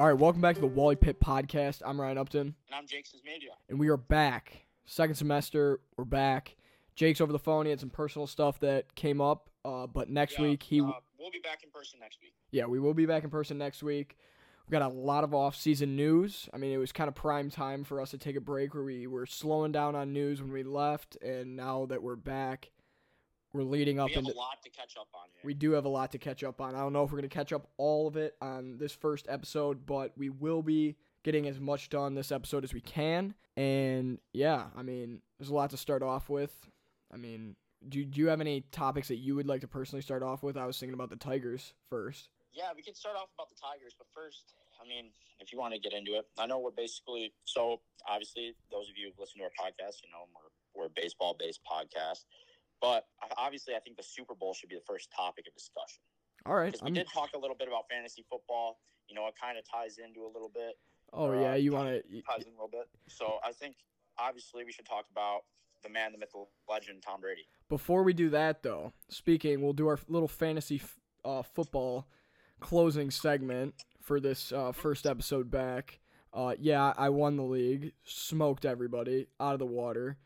All right, welcome back to the Wally Pitt podcast. I'm Ryan Upton, And I'm Jake Media. and we are back. Second semester, we're back. Jake's over the phone. He had some personal stuff that came up, uh, but next Yeah, week he, uh, we'll be back in person next week. yeah, we will be back in person next week. We've got a lot of off-season news. I mean, it was kind of prime time for us to take a break where we were slowing down on news when we left, and now that we're back, we're leading up we have into a lot to catch up on here. We do have a lot to catch up on. I don't know if we're going to catch up all of it on this first episode, but we will be getting as much done this episode as we can. And yeah, I mean, there's a lot to start off with. I mean, do, do you have any topics that you would like to personally start off with? I was thinking about the Tigers first. yeah, we can start off about the Tigers, but first, I mean, if you want to get into it, I know we're basically so obviously those of you who've listened to our podcast, you know we're we're a baseball based podcast, but obviously I think the Super Bowl should be the first topic of discussion All right. because we I'm, did talk a little bit about fantasy football. You know, it kind of ties into a little bit. oh, yeah. You want to. ties in a little bit. So I think obviously we should talk about the man, the myth, the legend, Tom Brady. Before we do that, though, speaking, we'll do our little fantasy uh, football closing segment for this uh, first episode back. Uh, yeah, I won the league, smoked everybody out of the water.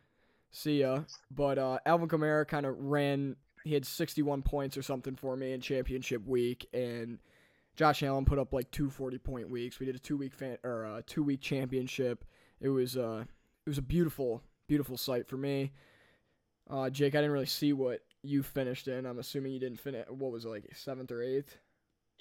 See ya. But uh, Alvin Kamara kind of ran. He had 61 points or something for me in championship week, and Josh Allen put up like two 40 point weeks. We did a two week fan or a two week championship. It was uh, it was a beautiful, beautiful sight for me. Uh, Jake, I didn't really see what you finished in. I'm assuming you didn't finish. What was it like seventh or eighth?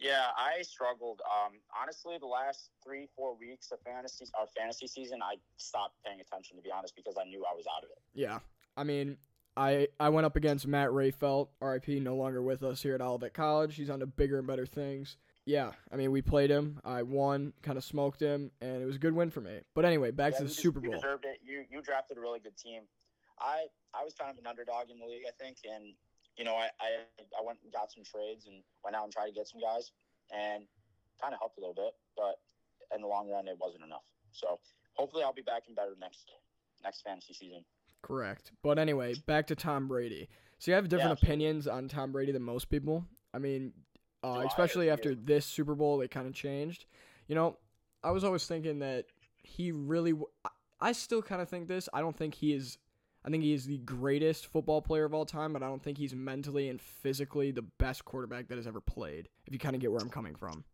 Yeah, I struggled. Um, honestly, the last three, four weeks of fantasy, our fantasy season, I stopped paying attention to be honest because I knew I was out of it. Yeah, I mean, I I went up against Matt Rayfelt, R.I.P. No longer with us here at Olivet College. He's on to bigger and better things. Yeah, I mean, we played him. I won, kind of smoked him, and it was a good win for me. But anyway, back Yeah, to the you des- Super You Bowl. deserved it. You you drafted a really good team. I I was kind of an underdog in the league, I think, and you know I I, I went and got some trades and went out and tried to get some guys and kind of helped a little bit, but in the long run, it wasn't enough. So hopefully, I'll be back in better next next fantasy season. Correct. But anyway, back to Tom Brady. So you have different Yeah. opinions on Tom Brady than most people. I mean, uh, especially after this Super Bowl, it kind of changed. You know, I was always thinking that he really. W- I still kind of think this. I don't think he is. I think he is the greatest football player of all time, but I don't think he's mentally and physically the best quarterback that has ever played. If you kind of get where I'm coming from.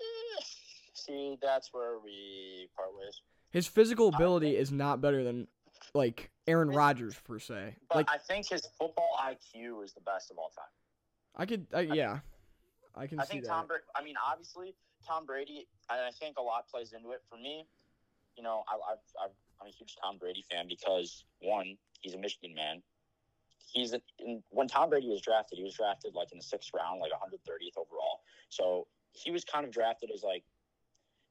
See, that's where we part ways. His physical ability is not better than like Aaron Rodgers per se. But Like I think his football IQ is the best of all time. I could, I, yeah, I can I see think that. Tom Brady. I mean, obviously, Tom Brady. And I think a lot plays into it. For me, you know, I, I've, I've, I'm a huge Tom Brady fan because one, he's a Michigan man. He's a, in, when Tom Brady was drafted, he was drafted like in the sixth round, like 130th overall. So he was kind of drafted as like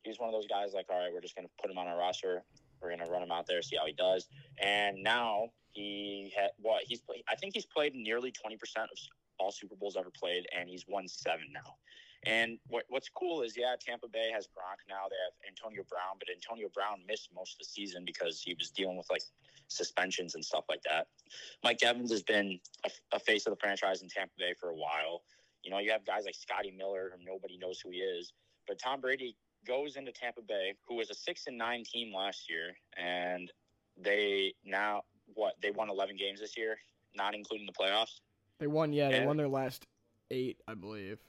he was one of those guys like, all right, we're just gonna put him on our roster. We're gonna run him out there, see how he does. And now he had what he's played. I think he's played nearly 20 percent of all Super Bowls ever played, and he's won seven now. And what, what's cool is, yeah, Tampa Bay has Gronk now. They have Antonio Brown, but Antonio Brown missed most of the season because he was dealing with like suspensions and stuff like that. Mike Evans has been a, a face of the franchise in Tampa Bay for a while. You know, you have guys like Scotty Miller, who nobody knows who he is. But Tom Brady goes into Tampa Bay, who was a six and nine team last year, and they now what they won eleven games this year, not including the playoffs. They won, yeah, they And- won their last eight, I believe.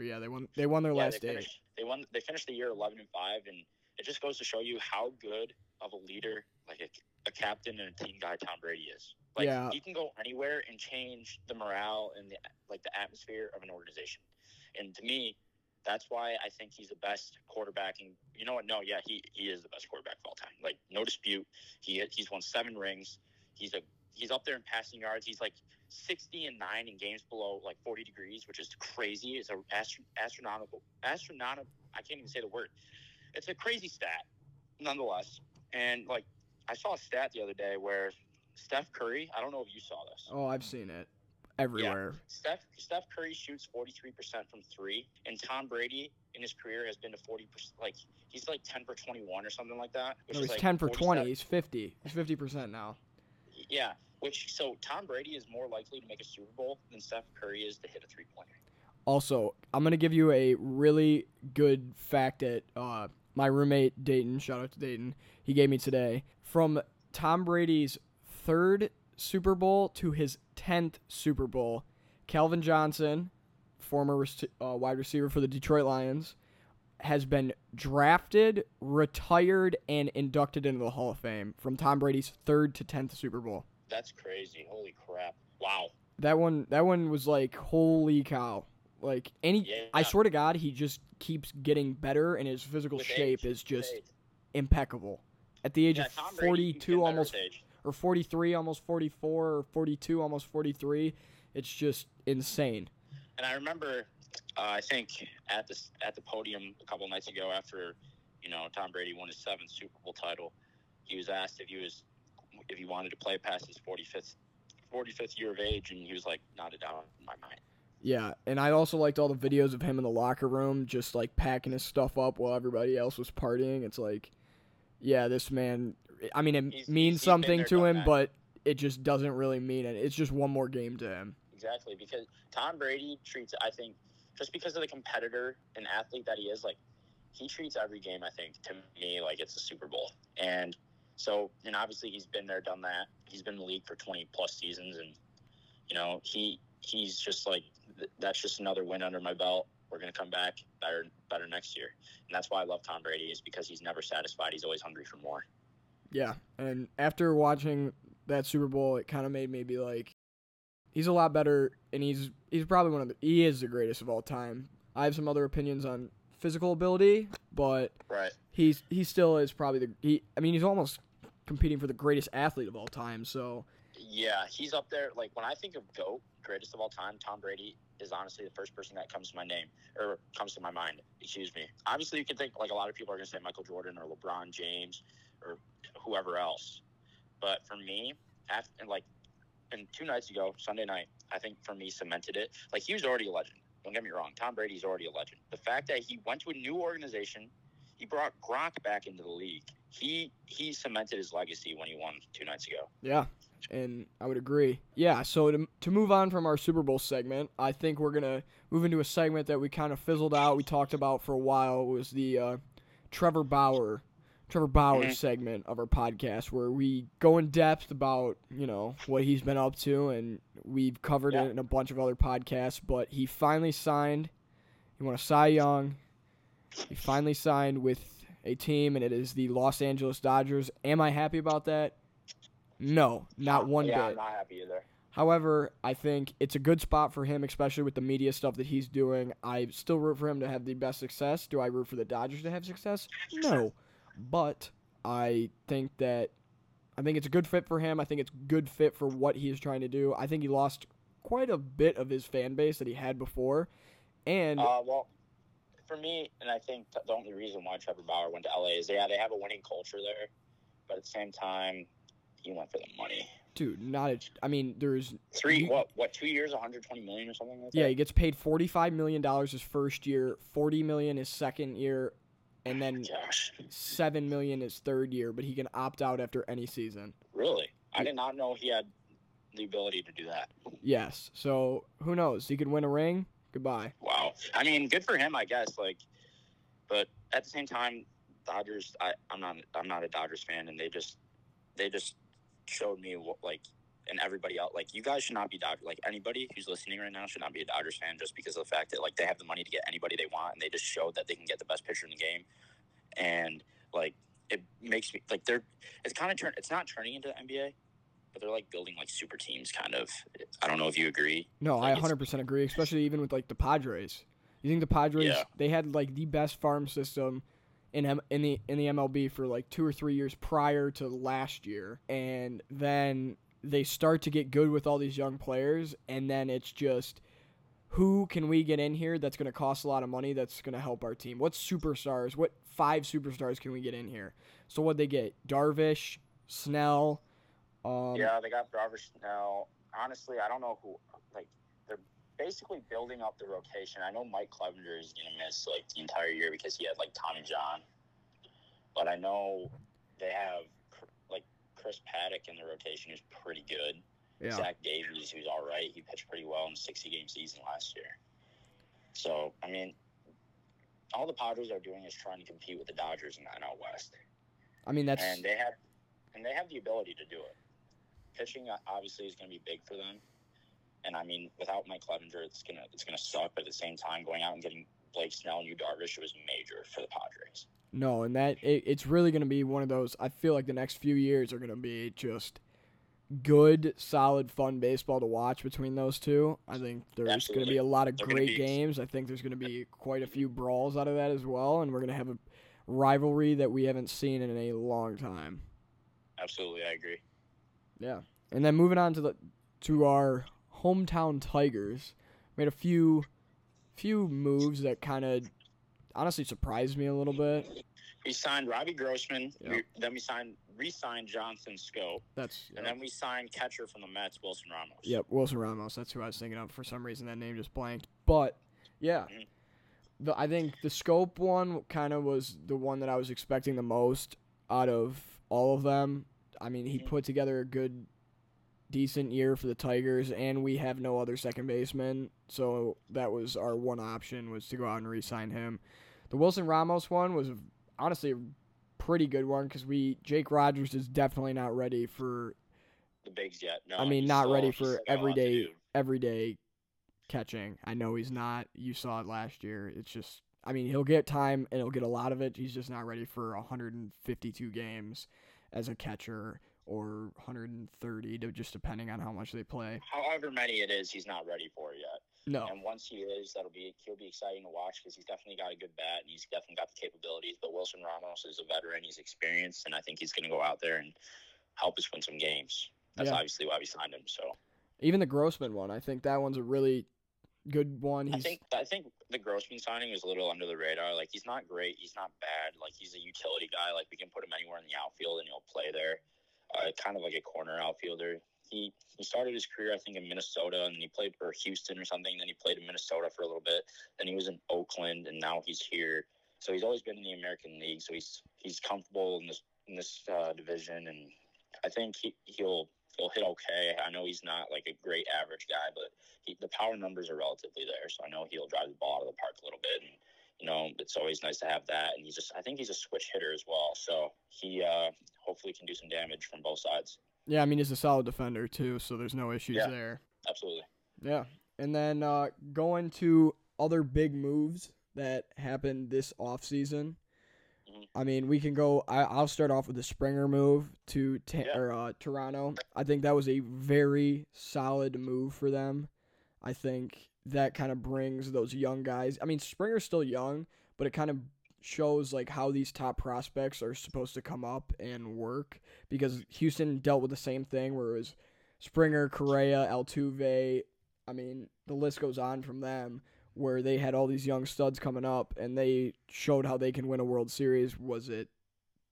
Or yeah, they won. They won their Yeah, last they eight. finished, they won. They finished the year eleven and five, and it just goes to show you how good of a leader, like a, a captain and a team guy, Tom Brady is. Like Yeah. he can go anywhere and change the morale and the like the atmosphere of an organization. And to me, that's why I think he's the best quarterback. And you know what? No, yeah, he he is the best quarterback of all time. Like no dispute. He he's won seven rings. He's a he's up there in passing yards. He's like 60 and 9 in games below like 40 degrees, which is crazy. It's a astro- astronomical, astronomical. I can't even say the word. It's a crazy stat, nonetheless. And like, I saw a stat the other day where Steph Curry. I don't know if you saw this. Oh, I've seen it everywhere. Steph Steph Curry shoots 43 percent from three, and Tom Brady in his career has been to 40 percent. Like he's like 10 for 21 or something like that. Which No, is he's like ten for 47 twenty. He's fifty. He's fifty percent now. Yeah, which so Tom Brady is more likely to make a Super Bowl than Steph Curry is to hit a three pointer. Also, I'm gonna give you a really good fact that uh, my roommate Dayton, shout out to Dayton, he gave me today. From Tom Brady's third Super Bowl to his tenth Super Bowl, Calvin Johnson, former uh, wide receiver for the Detroit Lions, has been drafted, retired, and inducted into the Hall of Fame from Tom Brady's third to tenth Super Bowl. That's crazy. Holy crap! Wow. That one, that one was like, holy cow! Like any, Yeah. I swear to God, he just keeps getting better, and his physical With shape age, is just impeccable. At the age Yeah, of Tom Brady 42, almost or 43, almost 44, or 42, almost 43, it's just insane. And I remember, uh, I think at the at the podium a couple nights ago, after you know Tom Brady won his seventh Super Bowl title, he was asked if he was if he wanted to play past his 45th 45th year of age, and he was like, "Not a doubt in my mind." Yeah, and I also liked all the videos of him in the locker room, just like packing his stuff up while everybody else was partying. It's like, yeah, this man. I mean, it He's- means he's something to him, that. but it just doesn't really mean it. It's just one more game to him. Exactly, because Tom Brady treats, I think, just because of the competitor and athlete that he is, like he treats every game, I think, to me like it's a Super Bowl. And so, and obviously he's been there, done that. He's been in the league for twenty plus seasons, and you know he he's just like that's just another win under my belt. We're gonna come back better better next year, and that's why I love Tom Brady is because he's never satisfied. He's always hungry for more. Yeah, and after watching that Super Bowl, it kind of made me be like, he's a lot better, and he's he's probably one of the he is the greatest of all time. I have some other opinions on physical ability, but Right. he's he still is probably the he. I mean, he's almost competing for the greatest athlete of all time. So Yeah, he's up there. Like when I think of GOAT, greatest of all time, Tom Brady is honestly the first person that comes to my name or comes to my mind. Excuse me. Obviously, you can think like a lot of people are going to say Michael Jordan or LeBron James or whoever else. But for me, after like, and two nights ago, Sunday night, I think for me cemented it. Like he was already a legend. Don't get me wrong. Tom Brady's already a legend. The fact that he went to a new organization, he brought Gronk back into the league. He he cemented his legacy when he won two nights ago. yeah, and I would agree. Yeah. So to to move on from our Super Bowl segment, I think we're gonna move into a segment that we kind of fizzled out. We talked about for a while was the uh, Trevor Bauer. Trevor Bauer Mhm. segment of our podcast where we go in depth about, you know, what he's been up to and we've covered Yeah. it in a bunch of other podcasts, but he finally signed he won a Cy Young. He finally signed with a team and it is the Los Angeles Dodgers. Am I happy about that? No, not one yeah, bit. I'm not happy either. However, I think it's a good spot for him, especially with the media stuff that he's doing. I still root for him to have the best success. Do I root for the Dodgers to have success? No. But I think that I think it's a good fit for him. I think it's good fit for what he is trying to do. I think he lost quite a bit of his fan base that he had before. And Uh, well, for me, and I think the only reason why Trevor Bauer went to LA is yeah, they have a winning culture there, but at the same time, he went for the money. dude, not a, I mean, there's Three You- what what two years, 120 million or something like Yeah, that. he gets paid forty-five million dollars his first year, forty million his second year, and then oh Gosh, seven million his third year. But he can opt out after any season. really? I did not know he had the ability to do that. Yes. So who knows? He could win a ring. Goodbye. Wow. I mean, good for him, I guess. Like, but at the same time, Dodgers. I, I'm not. I'm not a Dodgers fan, and they just, they just showed me what like, and everybody else. Like, you guys should not be Dodgers. Like, anybody who's listening right now should not be a Dodgers fan just because of the fact that like they have the money to get anybody they want, and they just showed that they can get the best pitcher in the game, and like it makes me like they're. It's kind of turn. It's not turning into the NBA. But they're like building like super teams, kind of. I don't know if you agree. No, Like, I 100% agree. Especially even with like the Padres. You think the Padres? Yeah. They had like the best farm system in M- in the in the MLB for like two or three years prior to last year, and then they start to get good with all these young players, and then it's just who can we get in here that's going to cost a lot of money that's going to help our team? What superstars? What five superstars can we get in here? So what they get? Darvish, Snell. Um, yeah, they got Darvish now. Honestly, I don't know who. Like, they're basically building up the rotation. I know Mike Clevinger is gonna miss like the entire year because he had like Tommy John, but I know they have like Chris Paddack in the rotation who's pretty good. yeah. Zach Davies, who's all right. He pitched pretty well in a 60 game season last year. So I mean, all the Padres are doing is trying to compete with the Dodgers in the NL West, I mean, that's and they have and they have the ability to do it. Pitching uh, obviously is going to be big for them, and I mean, without Mike Clevinger, it's gonna it's gonna suck. But at the same time, going out and getting Blake Snell and Yu Darvish was major for the Padres. no, and that it, it's really going to be one of those. I feel like the next few years are going to be just good, solid, fun baseball to watch between those two. I think there's going to be a lot of They're great games. I think there's going to be quite a few brawls out of that as well, and we're going to have a rivalry that we haven't seen in a long time. Absolutely, I agree. Yeah. And then moving on to the to our hometown Tigers, made a few few moves that kind of honestly surprised me a little bit. We signed Robbie Grossman. Yeah. We, then we signed re-signed Jonathan Schoop, That's and then we signed catcher from the Mets, Wilson Ramos. Yep, Wilson Ramos. That's who I was thinking of. For some reason, that name just blanked. But yeah, Mhm. the I think the Schoop one kind of was the one that I was expecting the most out of all of them. I mean, he Mhm. put together a good, decent year for the Tigers, and we have no other second baseman, so that was our one option was to go out and re-sign him. The Wilson Ramos one was honestly a pretty good one because we Jake Rogers is definitely not ready for The bigs yet? No. I mean, not still- ready for still got a lot to everyday everyday catching. I know he's not. You saw it last year. It's just I mean, he'll get time and he'll get a lot of it. He's just not ready for 152 games as a catcher or 130 to just depending on how much they play. However many it is, he's not ready for yet. No. And once he is, that'll be he'll be exciting to watch because he's definitely got a good bat and he's definitely got the capabilities. But Wilson Ramos is a veteran; he's experienced, and I think he's going to go out there and help us win some games. That's Yeah. obviously why we signed him. So Even the Grossman one, I think that one's a really good one. He's I think I think the Grossman signing was a little under the radar. Like he's not great, he's not bad. Like he's a utility guy. Like we can put him anywhere in the outfield and he'll play there. Uh, kind of like a corner outfielder. He he started his career I think in Minnesota and he played for Houston or something. Then he played in Minnesota for a little bit. Then he was in Oakland and now he's here. So he's always been in the American League. So he's he's comfortable in this in this uh, division and I think he he'll he'll hit okay. I know he's not like a great average guy, but he, the power numbers are relatively there, so I know he'll drive the ball out of the park a little bit. And you know, it's always nice to have that. And he's just, I think he's a switch hitter as well, so he uh, hopefully can do some damage from both sides. yeah, I mean he's a solid defender too, so there's no issues Yeah. there. Absolutely. Yeah. And then uh, going to other big moves that happened this offseason. I mean, we can go. I, I'll start off with the Springer move to ta- Yeah. or, uh, Toronto. I think that was a very solid move for them. I think that kind of brings those young guys. I mean, Springer's still young, but it kind of shows like how these top prospects are supposed to come up and work because Houston dealt with the same thing where it was Springer, Correa, Altuve. I mean, the list goes on from them where they had all these young studs coming up and they showed how they can win a World Series. Was it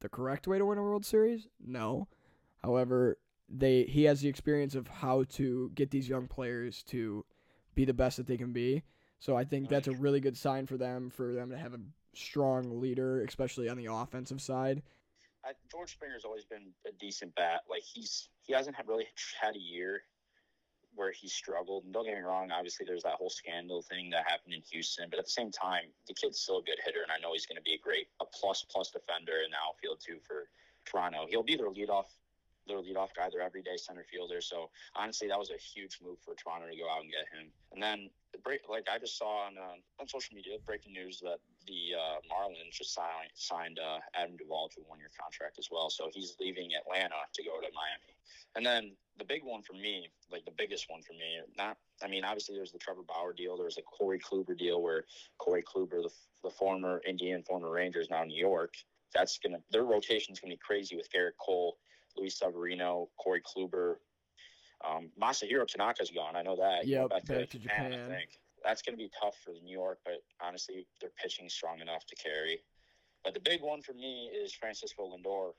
the correct way to win a World Series? No. However, they he has the experience of how to get these young players to be the best that they can be. So I think that's a really good sign for them for them to have a strong leader, especially on the offensive side. I, George Springer's always been a decent bat. Like he's he hasn't had really had a year where he struggled. And don't get me wrong, obviously there's that whole scandal thing that happened in Houston, but at the same time, the kid's still a good hitter, and I know he's going to be a great a plus plus defender in the outfield too for Toronto. He'll be their leadoff their leadoff guy, their everyday center fielder. So honestly, that was a huge move for Toronto to go out and get him. And then like I just saw on uh, on social media, breaking news that the uh, Marlins just signed signed uh, Adam Duvall to a one year contract as well. So he's leaving Atlanta to go to Miami. And then the big one for me, like the biggest one for me, not I mean obviously there's the Trevor Bauer deal. There was a Corey Kluber deal where Corey Kluber, the, the former Indian, former Rangers, now New York. That's gonna their rotation's gonna be crazy with Gerrit Cole, Luis Severino, Corey Kluber. Um, Masahiro Tanaka's gone. I know that. Yeah, Yep, back to Japan. I think that's going to be tough for the New York, but honestly, they're pitching strong enough to carry. But the big one for me is Francisco Lindor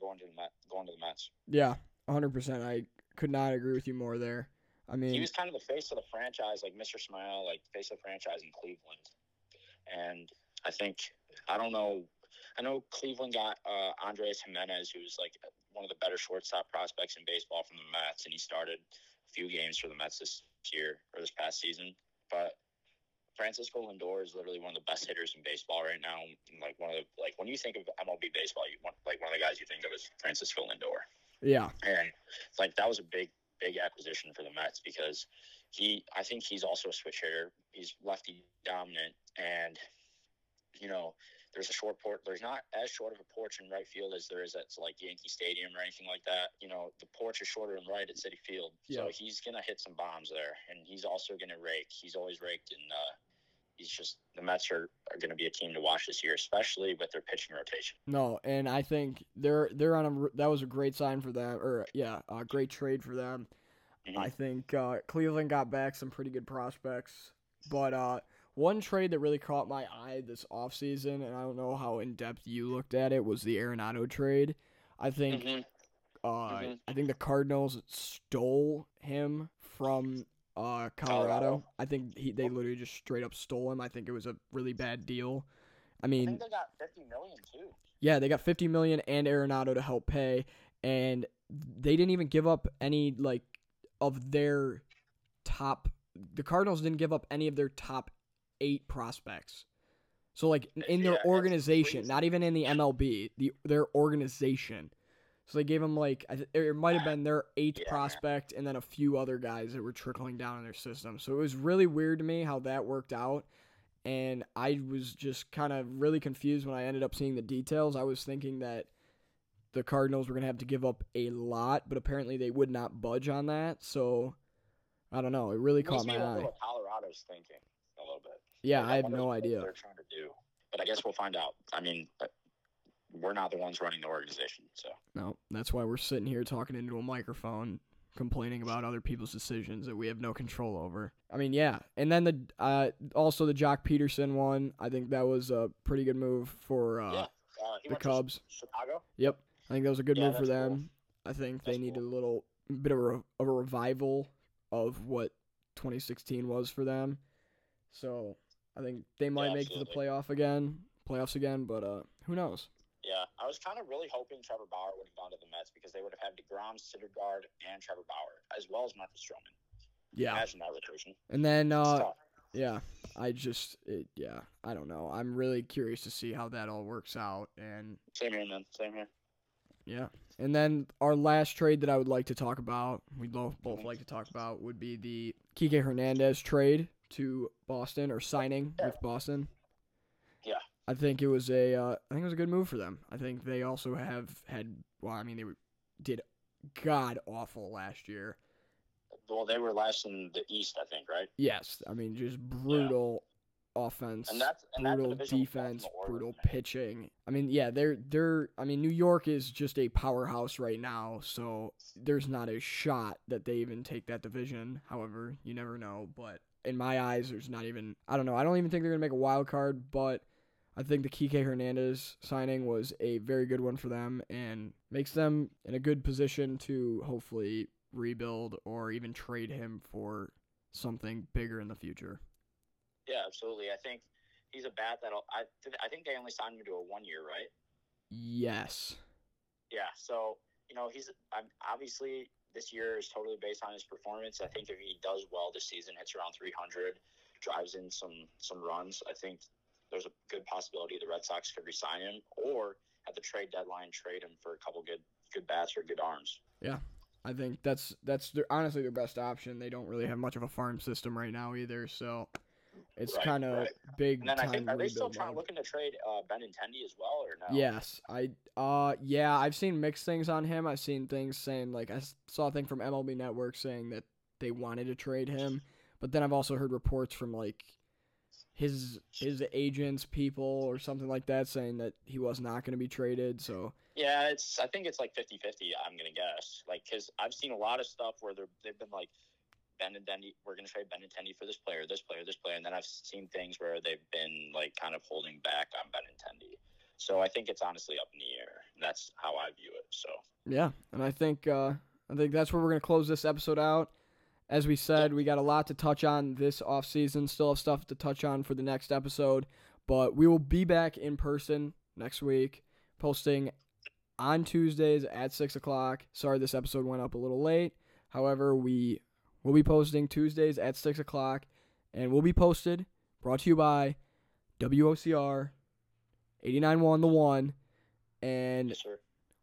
going to the Met, going to the Mets. Yeah, 100%. I could not agree with you more there. I mean, He was kind of the face of the franchise, like Mr. Smile, like face of the franchise in Cleveland. And I think I don't know. I know Cleveland got uh, Andres Gimenez, who's like one of the better shortstop prospects in baseball from the Mets, and he started a few games for the Mets this year or this past season. But Francisco Lindor is literally one of the best hitters in baseball right now. Like one of the like when you think of MLB baseball, you want like one of the guys you think of is Francisco Lindor. Yeah. And like that was a big big acquisition for the Mets because he I think he's also a switch hitter. He's lefty dominant and you know, there's a short port there's not as short of a porch in right field as there is at like Yankee Stadium or anything like that. You know, the porch is shorter in right at Citi Field. Yeah. So he's gonna hit some bombs there and he's also gonna rake. He's always raked and uh he's just the Mets are, are going to be a team to watch this year, especially with their pitching rotation. No, and I think they're they're on a that was a great sign for them, or yeah, a great trade for them. Mhm. I think uh, Cleveland got back some pretty good prospects, but uh, one trade that really caught my eye this offseason, and I don't know how in depth you looked at it, was the Arenado trade. I think Mhm. uh, Mhm. I think the Cardinals stole him from uh, Colorado. I think he they literally just straight up stole him. I think it was a really bad deal. I I mean, think they got 50 million too. yeah, they got 50 million and Arenado to help pay, and they didn't even give up any like of their top. The Cardinals didn't give up any of their top eight prospects. So like in their organization, not even in the MLB, the their organization. So they gave him like it might have been their eighth Yeah. prospect and then a few other guys that were trickling down in their system. So it was really weird to me how that worked out and I was just kind of really confused when I ended up seeing the details. I was thinking that the Cardinals were going to have to give up a lot, but apparently they would not budge on that. So I don't know. It really caught my eye. what Colorado's thinking a little bit. Yeah, Like, I have wonder no what idea. They're trying to do, but I guess we'll find out. I mean, we're not the ones running the organization, so No, that's why we're sitting here talking into a microphone, complaining about other people's decisions that we have no control over. I mean, yeah, and then the uh, also the Joc Pederson one. I think that was a pretty good move for uh, yeah. Uh, the Cubs. Chicago. Yep, I think that was a good Yeah, move for that's cool. them. I think they needed cool. a little bit of a, of a revival of what 2016 was for them. So I think they might Yeah, make it to the playoff again, playoffs again, but uh, who knows? Yeah, I was kind of really hoping Trevor Bauer would have gone to the Mets because they would have had Degrom, Syndergaard, and Trevor Bauer, as well as Marcus Stroman. Yeah, Imagine that rotation. and then uh. Yeah, I just it, yeah, I don't know. I'm really curious to see how that all works out and Same here, man. Same here. yeah. And then our last trade that I would like to talk about, we'd both both Mhm. like to talk about would be the Kike Hernandez trade to Boston or signing Yeah. with Boston. Yeah. I think it was a uh, I think it was a good move for them. I think they also have had well, I mean they were, did god awful last year. Well, they were last in the East, I think, right? Yes, I mean just brutal offense. And that's and brutal with defense, brutal pitching. I mean, yeah, they're they're. I mean, New York is just a powerhouse right now, so there's not a shot that they even take that division. However, you never know. But in my eyes, there's not even. I don't know. I don't even think they're gonna make a wild card, but. I think the Kike Hernandez signing was a very good one for them and makes them in a good position to hopefully rebuild or even trade him for something bigger in the future. Yeah, absolutely. I think he's a bat that'll. I th- I think they only signed him to a one year, right? Yes. Yeah. So you know he's. I'm obviously this year is totally based on his performance. I think if he does well this season, hits around 300, drives in some some runs, I think there's a good possibility the Red Sox could resign him or at the trade deadline trade him for a couple good good bats or good arms. Yeah. I think that's that's their, honestly their best option. They don't really have much of a farm system right now either, so it's Right, kind of right. big And then I think are they still trying mode. looking to trade uh, Benintendi as well or no? Yes, I uh yeah, I've seen mixed things on him. I've seen things saying like I saw a thing from MLB Network saying that they wanted to trade him, but then I've also heard reports from like his his agents, people or something like that saying that he was not going to be traded. So Yeah, it's. I think it's like 50-50, I'm gonna guess. Like, cause I've seen a lot of stuff where they're they've been like, Ben and Benintendi, we're gonna trade Benintendi for this player, this player, this player, and then I've seen things where they've been like kind of holding back on ben Benintendi. So I think it's honestly up in the air. That's how I view it. So Yeah, and I think uh, I think that's where we're gonna close this episode out. As we said, we got a lot to touch on this off season. Still have stuff to touch on for the next episode, but we will be back in person next week, posting on Tuesdays at six o'clock. Sorry, this episode went up a little late. However, we will be posting Tuesdays at six o'clock, and will be posted brought to you by WOCR 89.1 The One. And Yes,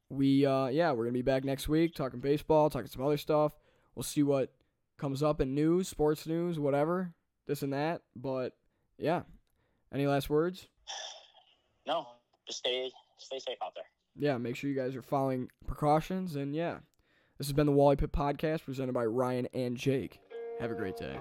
we, uh, yeah, we're going to be back next week talking baseball, talking some other stuff. We'll see what comes up in news, sports news, whatever, this and that. But yeah, any last words? No, just stay stay safe out there. Yeah, make sure you guys are following precautions. And yeah, this has been the Wally Pit Podcast presented by Ryan and Jake. Have a great day.